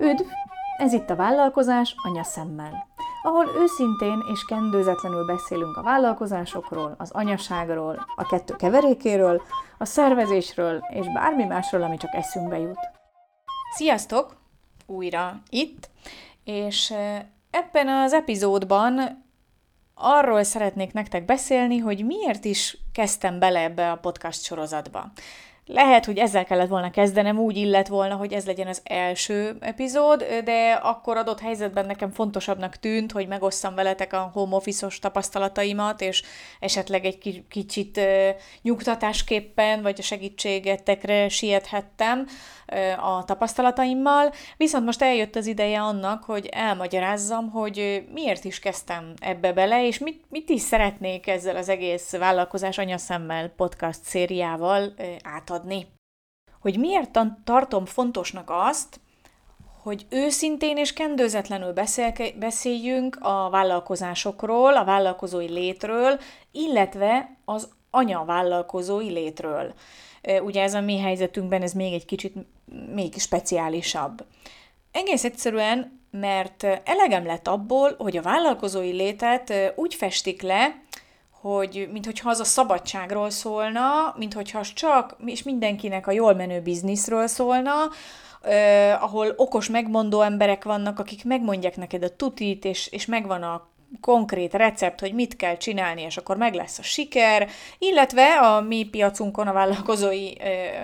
Üdv! Ez itt a vállalkozás anyaszemmel, ahol őszintén és kendőzetlenül beszélünk a vállalkozásokról, az anyaságról, a kettő keverékéről, a szervezésről és bármi másról, ami csak eszünkbe jut. Sziasztok! Újra itt, és ebben az epizódban arról szeretnék nektek beszélni, hogy miért is kezdtem bele ebbe a podcast sorozatba. Lehet, hogy ezzel kellett volna kezdenem, úgy illet volna, hogy ez legyen az első epizód, de akkor adott helyzetben nekem fontosabbnak tűnt, hogy megosszam veletek a home office tapasztalataimat, és esetleg egy kicsit nyugtatásképpen, vagy a segítségetekre siethettem a tapasztalataimmal. Viszont most eljött az ideje annak, hogy elmagyarázzam, hogy miért is kezdtem ebbe bele, és mit, mit is szeretnék ezzel az egész vállalkozás anyaszemmel podcast szériával átadni átadni. Hogy miért tartom fontosnak azt, hogy őszintén és kendőzetlenül beszéljünk a vállalkozásokról, a vállalkozói létről, illetve az anyavállalkozói létről. Ugye ez a mi helyzetünkben ez még egy kicsit még speciálisabb. Egész egyszerűen, mert elegem lett abból, hogy a vállalkozói létet úgy festik le, hogy minthogyha az a szabadságról szólna, minthogyha az csak, és mindenkinek a jól menő bizniszről szólna, Uh, ahol okos, megmondó emberek vannak, akik megmondják neked a tutit, és, és megvan a konkrét recept, hogy mit kell csinálni, és akkor meg lesz a siker, illetve a mi piacunkon, a vállalkozói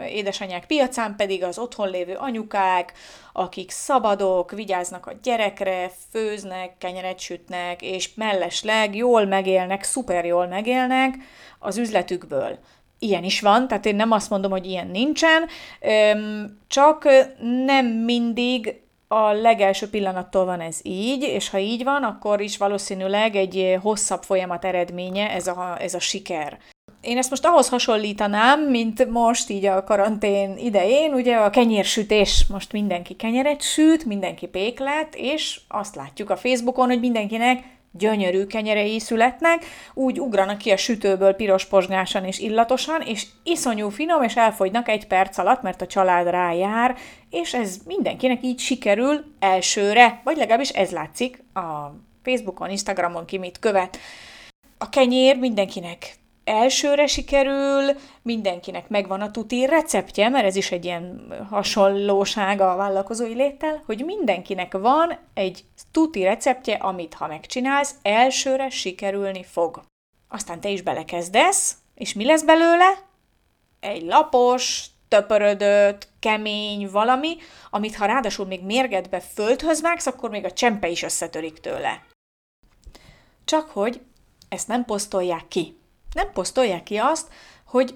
édesanyák piacán pedig az otthon lévő anyukák, akik szabadok, vigyáznak a gyerekre, főznek, kenyeret sütnek, és mellesleg jól megélnek, szuper jól megélnek az üzletükből. Ilyen is van, tehát én nem azt mondom, hogy ilyen nincsen, csak nem mindig a legelső pillanattól van ez így, és ha így van, akkor is valószínűleg egy hosszabb folyamat eredménye ez a, ez a siker. Én ezt most ahhoz hasonlítanám, mint most így a karantén idején, ugye a kenyérsütés, most mindenki kenyeret süt, mindenki péklet, és azt látjuk a Facebookon, hogy mindenkinek gyönyörű kenyerei születnek, úgy ugranak ki a sütőből piros posgásan és illatosan, és iszonyú finom, és elfogynak egy perc alatt, mert a család rájár, és ez mindenkinek így sikerül elsőre, vagy legalábbis ez látszik a Facebookon, Instagramon ki mit követ. A kenyér mindenkinek elsőre sikerül, mindenkinek megvan a tuti receptje, mert ez is egy ilyen hasonlóság a vállalkozói léttel, hogy mindenkinek van egy tuti receptje, amit ha megcsinálsz, elsőre sikerülni fog. Aztán te is belekezdesz, és mi lesz belőle? Egy lapos, töpörödött, kemény valami, amit ha ráadásul még mérgetbe földhöz vágsz, akkor még a csempe is összetörik tőle. Csak hogy ezt nem posztolják ki nem posztolják ki azt, hogy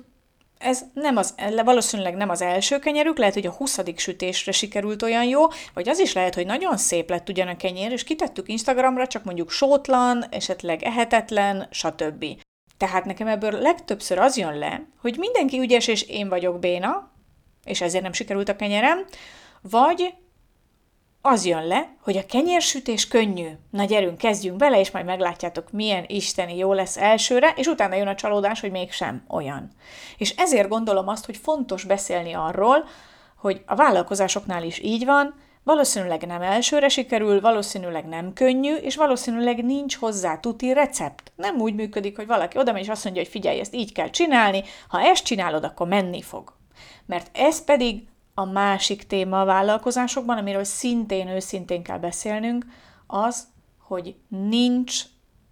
ez nem az, valószínűleg nem az első kenyerük, lehet, hogy a 20. sütésre sikerült olyan jó, vagy az is lehet, hogy nagyon szép lett ugyan a kenyér, és kitettük Instagramra, csak mondjuk sótlan, esetleg ehetetlen, stb. Tehát nekem ebből legtöbbször az jön le, hogy mindenki ügyes, és én vagyok béna, és ezért nem sikerült a kenyerem, vagy az jön le, hogy a kenyérsütés könnyű. Na gyerünk, kezdjünk bele, és majd meglátjátok, milyen isteni jó lesz elsőre, és utána jön a csalódás, hogy mégsem olyan. És ezért gondolom azt, hogy fontos beszélni arról, hogy a vállalkozásoknál is így van, valószínűleg nem elsőre sikerül, valószínűleg nem könnyű, és valószínűleg nincs hozzá tuti recept. Nem úgy működik, hogy valaki oda megy és azt mondja, hogy figyelj, ezt így kell csinálni, ha ezt csinálod, akkor menni fog. Mert ez pedig a másik téma a vállalkozásokban, amiről szintén őszintén kell beszélnünk, az, hogy nincs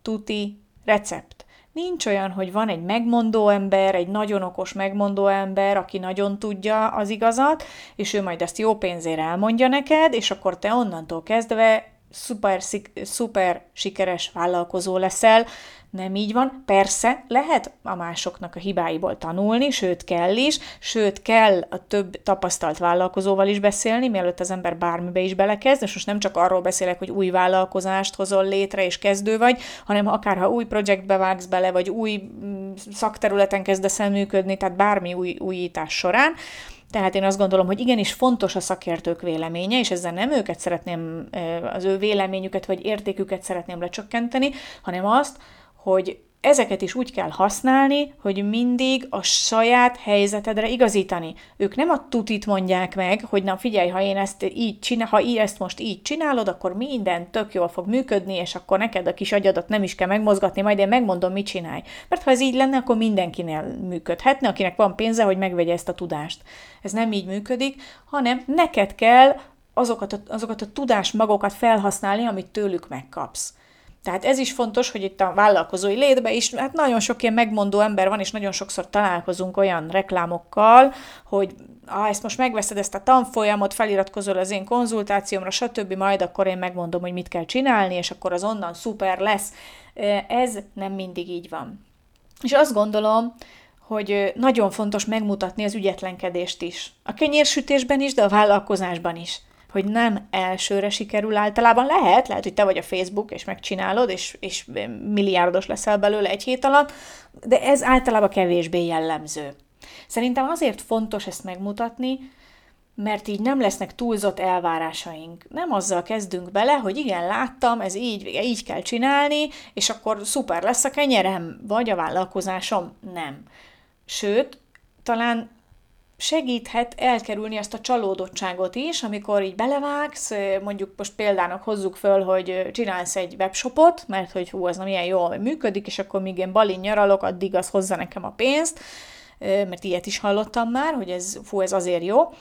tuti recept. Nincs olyan, hogy van egy megmondó ember, egy nagyon okos megmondó ember, aki nagyon tudja az igazat, és ő majd ezt jó pénzért elmondja neked, és akkor te onnantól kezdve szuper, szuper sikeres vállalkozó leszel, nem így van. Persze, lehet a másoknak a hibáiból tanulni, sőt kell is, sőt kell a több tapasztalt vállalkozóval is beszélni, mielőtt az ember bármibe is belekezd, és most nem csak arról beszélek, hogy új vállalkozást hozol létre és kezdő vagy, hanem akár ha új projektbe vágsz bele, vagy új mm, szakterületen kezdesz el működni, tehát bármi új újítás során, tehát én azt gondolom, hogy igenis fontos a szakértők véleménye, és ezzel nem őket szeretném, az ő véleményüket vagy értéküket szeretném lecsökkenteni, hanem azt, hogy ezeket is úgy kell használni, hogy mindig a saját helyzetedre igazítani. Ők nem a tutit mondják meg, hogy na figyelj, ha én ezt így csinál, ha így ezt most így csinálod, akkor minden tök jól fog működni, és akkor neked a kis agyadat nem is kell megmozgatni, majd én megmondom, mit csinálj. Mert ha ez így lenne, akkor mindenkinél működhetne, akinek van pénze, hogy megvegye ezt a tudást. Ez nem így működik, hanem neked kell azokat a, azokat a tudásmagokat felhasználni, amit tőlük megkapsz. Tehát ez is fontos, hogy itt a vállalkozói létbe is, hát nagyon sok ilyen megmondó ember van, és nagyon sokszor találkozunk olyan reklámokkal, hogy ha ezt most megveszed ezt a tanfolyamot, feliratkozol az én konzultációmra, stb., majd akkor én megmondom, hogy mit kell csinálni, és akkor az onnan szuper lesz. Ez nem mindig így van. És azt gondolom, hogy nagyon fontos megmutatni az ügyetlenkedést is. A kenyérsütésben is, de a vállalkozásban is hogy nem elsőre sikerül általában. Lehet, lehet, hogy te vagy a Facebook, és megcsinálod, és, és milliárdos leszel belőle egy hét alatt, de ez általában kevésbé jellemző. Szerintem azért fontos ezt megmutatni, mert így nem lesznek túlzott elvárásaink. Nem azzal kezdünk bele, hogy igen, láttam, ez így, így kell csinálni, és akkor szuper lesz a kenyerem, vagy a vállalkozásom. Nem. Sőt, talán segíthet elkerülni ezt a csalódottságot is, amikor így belevágsz, mondjuk most példának hozzuk föl, hogy csinálsz egy webshopot, mert hogy hú, ez nem ilyen jól működik, és akkor míg én balin nyaralok, addig az hozza nekem a pénzt, mert ilyet is hallottam már, hogy ez, fú, ez azért jó.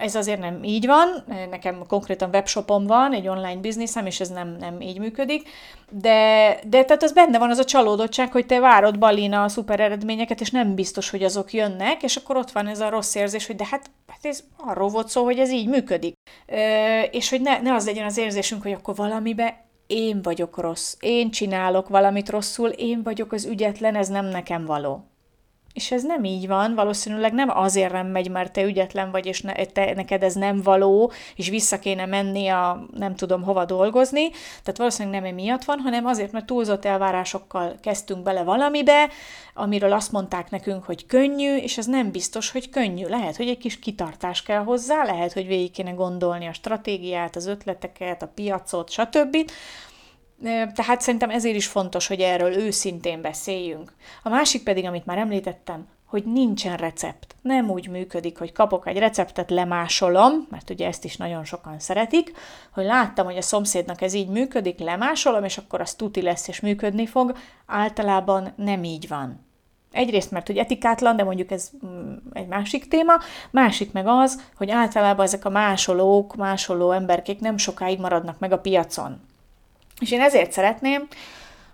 Ez azért nem így van, nekem konkrétan webshopom van, egy online bizniszem, és ez nem, nem így működik, de, de tehát az benne van az a csalódottság, hogy te várod Balina a szuper eredményeket, és nem biztos, hogy azok jönnek, és akkor ott van ez a rossz érzés, hogy de hát, hát ez arról volt szó, hogy ez így működik. És hogy ne, ne az legyen az érzésünk, hogy akkor valamibe én vagyok rossz, én csinálok valamit rosszul, én vagyok az ügyetlen, ez nem nekem való. És ez nem így van, valószínűleg nem azért nem megy, mert te ügyetlen vagy, és ne, te, neked ez nem való, és vissza kéne menni a nem tudom hova dolgozni, tehát valószínűleg nem emiatt van, hanem azért, mert túlzott elvárásokkal kezdtünk bele valamibe, amiről azt mondták nekünk, hogy könnyű, és ez nem biztos, hogy könnyű. Lehet, hogy egy kis kitartás kell hozzá, lehet, hogy végig kéne gondolni a stratégiát, az ötleteket, a piacot, stb. Tehát szerintem ezért is fontos, hogy erről őszintén beszéljünk. A másik pedig, amit már említettem, hogy nincsen recept. Nem úgy működik, hogy kapok egy receptet, lemásolom, mert ugye ezt is nagyon sokan szeretik, hogy láttam, hogy a szomszédnak ez így működik, lemásolom, és akkor az tuti lesz és működni fog. Általában nem így van. Egyrészt, mert hogy etikátlan, de mondjuk ez mm, egy másik téma, másik meg az, hogy általában ezek a másolók, másoló emberkék nem sokáig maradnak meg a piacon. És én ezért szeretném,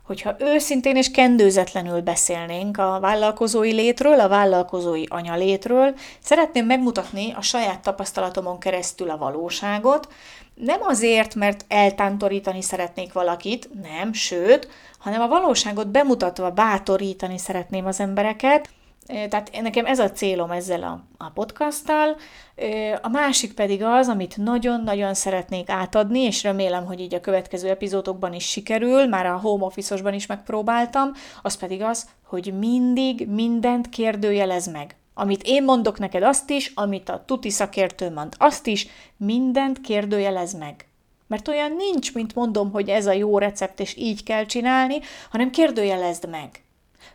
hogyha őszintén és kendőzetlenül beszélnénk a vállalkozói létről, a vállalkozói anyalétről, szeretném megmutatni a saját tapasztalatomon keresztül a valóságot, nem azért, mert eltántorítani szeretnék valakit, nem, sőt, hanem a valóságot bemutatva bátorítani szeretném az embereket, tehát nekem ez a célom ezzel a, a podcasttal. A másik pedig az, amit nagyon-nagyon szeretnék átadni, és remélem, hogy így a következő epizódokban is sikerül, már a home office-osban is megpróbáltam, az pedig az, hogy mindig mindent kérdőjelez meg. Amit én mondok neked, azt is, amit a tuti szakértő mond, azt is, mindent kérdőjelez meg. Mert olyan nincs, mint mondom, hogy ez a jó recept, és így kell csinálni, hanem kérdőjelezd meg.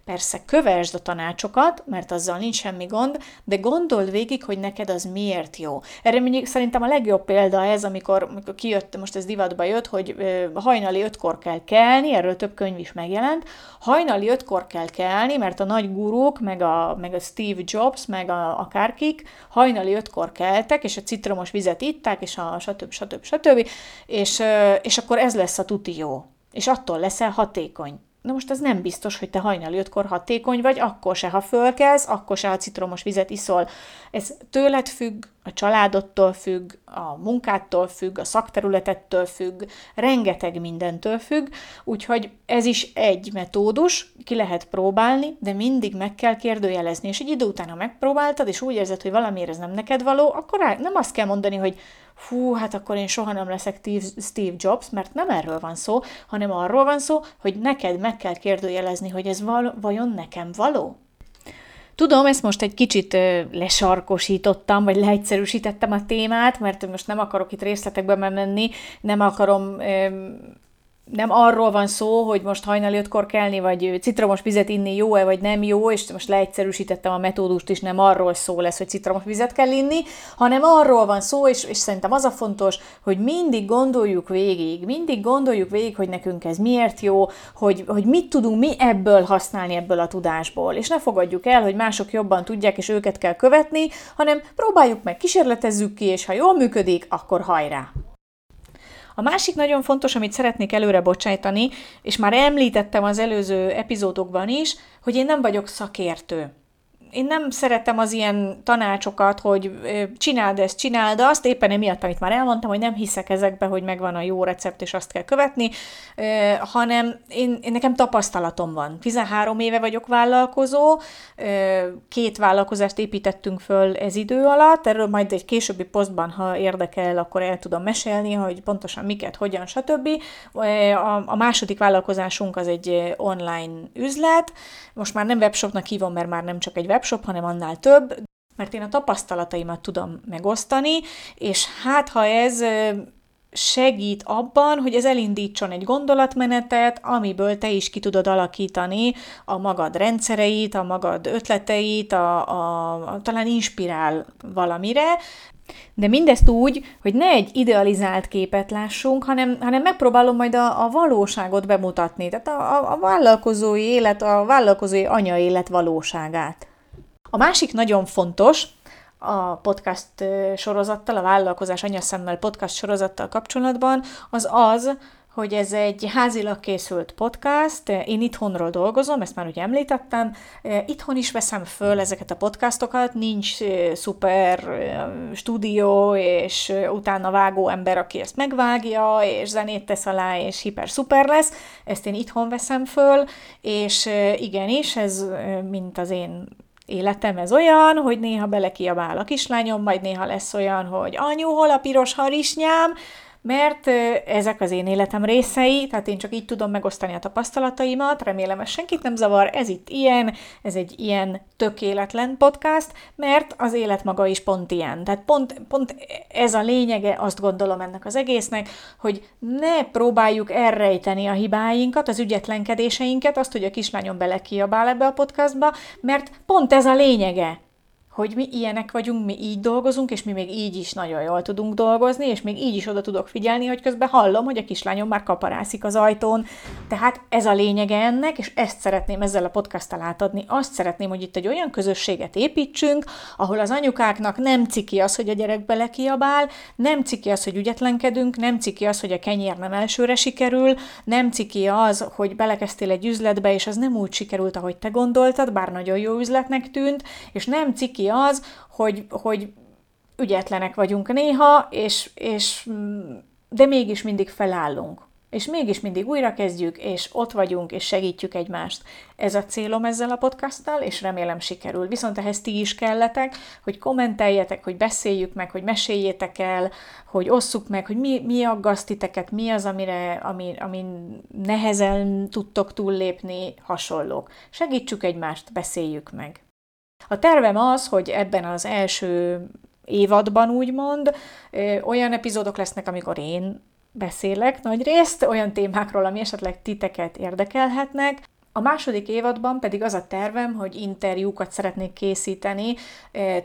Persze kövesd a tanácsokat, mert azzal nincs semmi gond, de gondold végig, hogy neked az miért jó. Erre mondjuk szerintem a legjobb példa ez, amikor, amikor kijött, most ez divatba jött, hogy hajnali ötkor kell kelni, erről több könyv is megjelent, hajnali ötkor kell kelni, mert a nagy gurúk, meg a, meg a Steve Jobs, meg a, akárkik hajnali ötkor keltek, és a citromos vizet itták, és a stb. stb. stb. És, és akkor ez lesz a tuti jó. És attól leszel hatékony. Na most az nem biztos, hogy te hajnali ötkor hatékony vagy, akkor se, ha fölkelsz, akkor se a citromos vizet iszol. Ez tőled függ, a családodtól függ, a munkától függ, a szakterületettől függ, rengeteg mindentől függ, úgyhogy ez is egy metódus, ki lehet próbálni, de mindig meg kell kérdőjelezni, és egy idő után, ha megpróbáltad, és úgy érzed, hogy valamiért ez nem neked való, akkor nem azt kell mondani, hogy fú, hát akkor én soha nem leszek Steve Jobs, mert nem erről van szó, hanem arról van szó, hogy neked meg kell kérdőjelezni, hogy ez val- vajon nekem való? Tudom, ezt most egy kicsit lesarkosítottam, vagy leegyszerűsítettem a témát, mert most nem akarok itt részletekbe menni, nem akarom nem arról van szó, hogy most hajnali ötkor kelni, vagy citromos vizet inni jó-e, vagy nem jó, és most leegyszerűsítettem a metódust is, nem arról szó lesz, hogy citromos vizet kell inni, hanem arról van szó, és, és szerintem az a fontos, hogy mindig gondoljuk végig, mindig gondoljuk végig, hogy nekünk ez miért jó, hogy, hogy mit tudunk mi ebből használni, ebből a tudásból. És ne fogadjuk el, hogy mások jobban tudják, és őket kell követni, hanem próbáljuk meg, kísérletezzük ki, és ha jól működik, akkor hajrá! A másik nagyon fontos, amit szeretnék előre bocsájtani, és már említettem az előző epizódokban is, hogy én nem vagyok szakértő én nem szeretem az ilyen tanácsokat, hogy csináld ezt, csináld azt, éppen emiatt, amit már elmondtam, hogy nem hiszek ezekbe, hogy megvan a jó recept, és azt kell követni, hanem én, én nekem tapasztalatom van. 13 éve vagyok vállalkozó, két vállalkozást építettünk föl ez idő alatt, erről majd egy későbbi posztban, ha érdekel, akkor el tudom mesélni, hogy pontosan miket, hogyan, stb. A, második vállalkozásunk az egy online üzlet, most már nem webshopnak hívom, mert már nem csak egy webshop, hanem annál több, mert én a tapasztalataimat tudom megosztani, és hát ha ez segít abban, hogy ez elindítson egy gondolatmenetet, amiből te is ki tudod alakítani a magad rendszereit, a magad ötleteit, a, a, a talán inspirál valamire, de mindezt úgy, hogy ne egy idealizált képet lássunk, hanem, hanem megpróbálom majd a, a valóságot bemutatni, tehát a, a, a vállalkozói élet, a vállalkozói anya élet valóságát. A másik nagyon fontos, a podcast sorozattal, a Vállalkozás Anyaszemmel podcast sorozattal kapcsolatban, az az, hogy ez egy házilag készült podcast, én itthonról dolgozom, ezt már ugye említettem, itthon is veszem föl ezeket a podcastokat, nincs szuper stúdió, és utána vágó ember, aki ezt megvágja, és zenét tesz alá, és hiper-szuper lesz, ezt én itthon veszem föl, és igenis, ez mint az én életem ez olyan, hogy néha belekiabál a kislányom, majd néha lesz olyan, hogy anyu, hol a piros harisnyám, mert ezek az én életem részei, tehát én csak így tudom megosztani a tapasztalataimat, remélem ez senkit nem zavar, ez itt ilyen, ez egy ilyen tökéletlen podcast, mert az élet maga is pont ilyen. Tehát pont, pont ez a lényege, azt gondolom ennek az egésznek, hogy ne próbáljuk elrejteni a hibáinkat, az ügyetlenkedéseinket, azt, hogy a kislányom belekiabál ebbe a podcastba, mert pont ez a lényege hogy mi ilyenek vagyunk, mi így dolgozunk, és mi még így is nagyon jól tudunk dolgozni, és még így is oda tudok figyelni, hogy közben hallom, hogy a kislányom már kaparászik az ajtón. Tehát ez a lényege ennek, és ezt szeretném ezzel a podcasttal átadni. Azt szeretném, hogy itt egy olyan közösséget építsünk, ahol az anyukáknak nem ciki az, hogy a gyerek belekiabál, nem ciki az, hogy ügyetlenkedünk, nem ciki az, hogy a kenyér nem elsőre sikerül, nem ciki az, hogy belekezdtél egy üzletbe, és az nem úgy sikerült, ahogy te gondoltad, bár nagyon jó üzletnek tűnt, és nem ciki az, hogy, hogy ügyetlenek vagyunk néha, és, és, de mégis mindig felállunk. És mégis mindig újra kezdjük, és ott vagyunk, és segítjük egymást. Ez a célom ezzel a podcasttal, és remélem sikerül. Viszont ehhez ti is kelletek, hogy kommenteljetek, hogy beszéljük meg, hogy meséljétek el, hogy osszuk meg, hogy mi, mi aggaszt mi az, amire, ami, ami nehezen tudtok túllépni, hasonlók. Segítsük egymást, beszéljük meg. A tervem az, hogy ebben az első évadban úgymond olyan epizódok lesznek, amikor én beszélek nagy részt, olyan témákról, ami esetleg titeket érdekelhetnek, a második évadban pedig az a tervem, hogy interjúkat szeretnék készíteni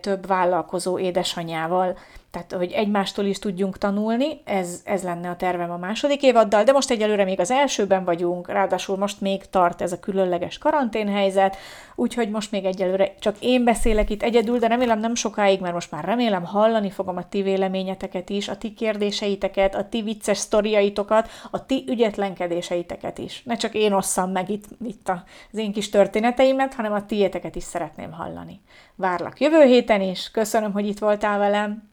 több vállalkozó édesanyával tehát hogy egymástól is tudjunk tanulni, ez, ez lenne a tervem a második évaddal, de most egyelőre még az elsőben vagyunk, ráadásul most még tart ez a különleges karanténhelyzet, úgyhogy most még egyelőre csak én beszélek itt egyedül, de remélem nem sokáig, mert most már remélem hallani fogom a ti véleményeteket is, a ti kérdéseiteket, a ti vicces sztoriaitokat, a ti ügyetlenkedéseiteket is. Ne csak én osszam meg itt, itt az én kis történeteimet, hanem a tiéteket is szeretném hallani. Várlak jövő héten is, köszönöm, hogy itt voltál velem,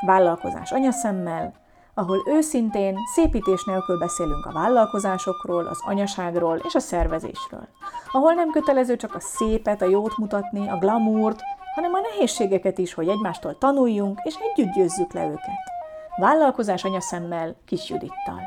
Vállalkozás anyaszemmel, ahol őszintén, szépítés nélkül beszélünk a vállalkozásokról, az anyaságról és a szervezésről. Ahol nem kötelező csak a szépet, a jót mutatni, a glamourt, hanem a nehézségeket is, hogy egymástól tanuljunk és együtt győzzük le őket. Vállalkozás anyaszemmel, Kis Judittal.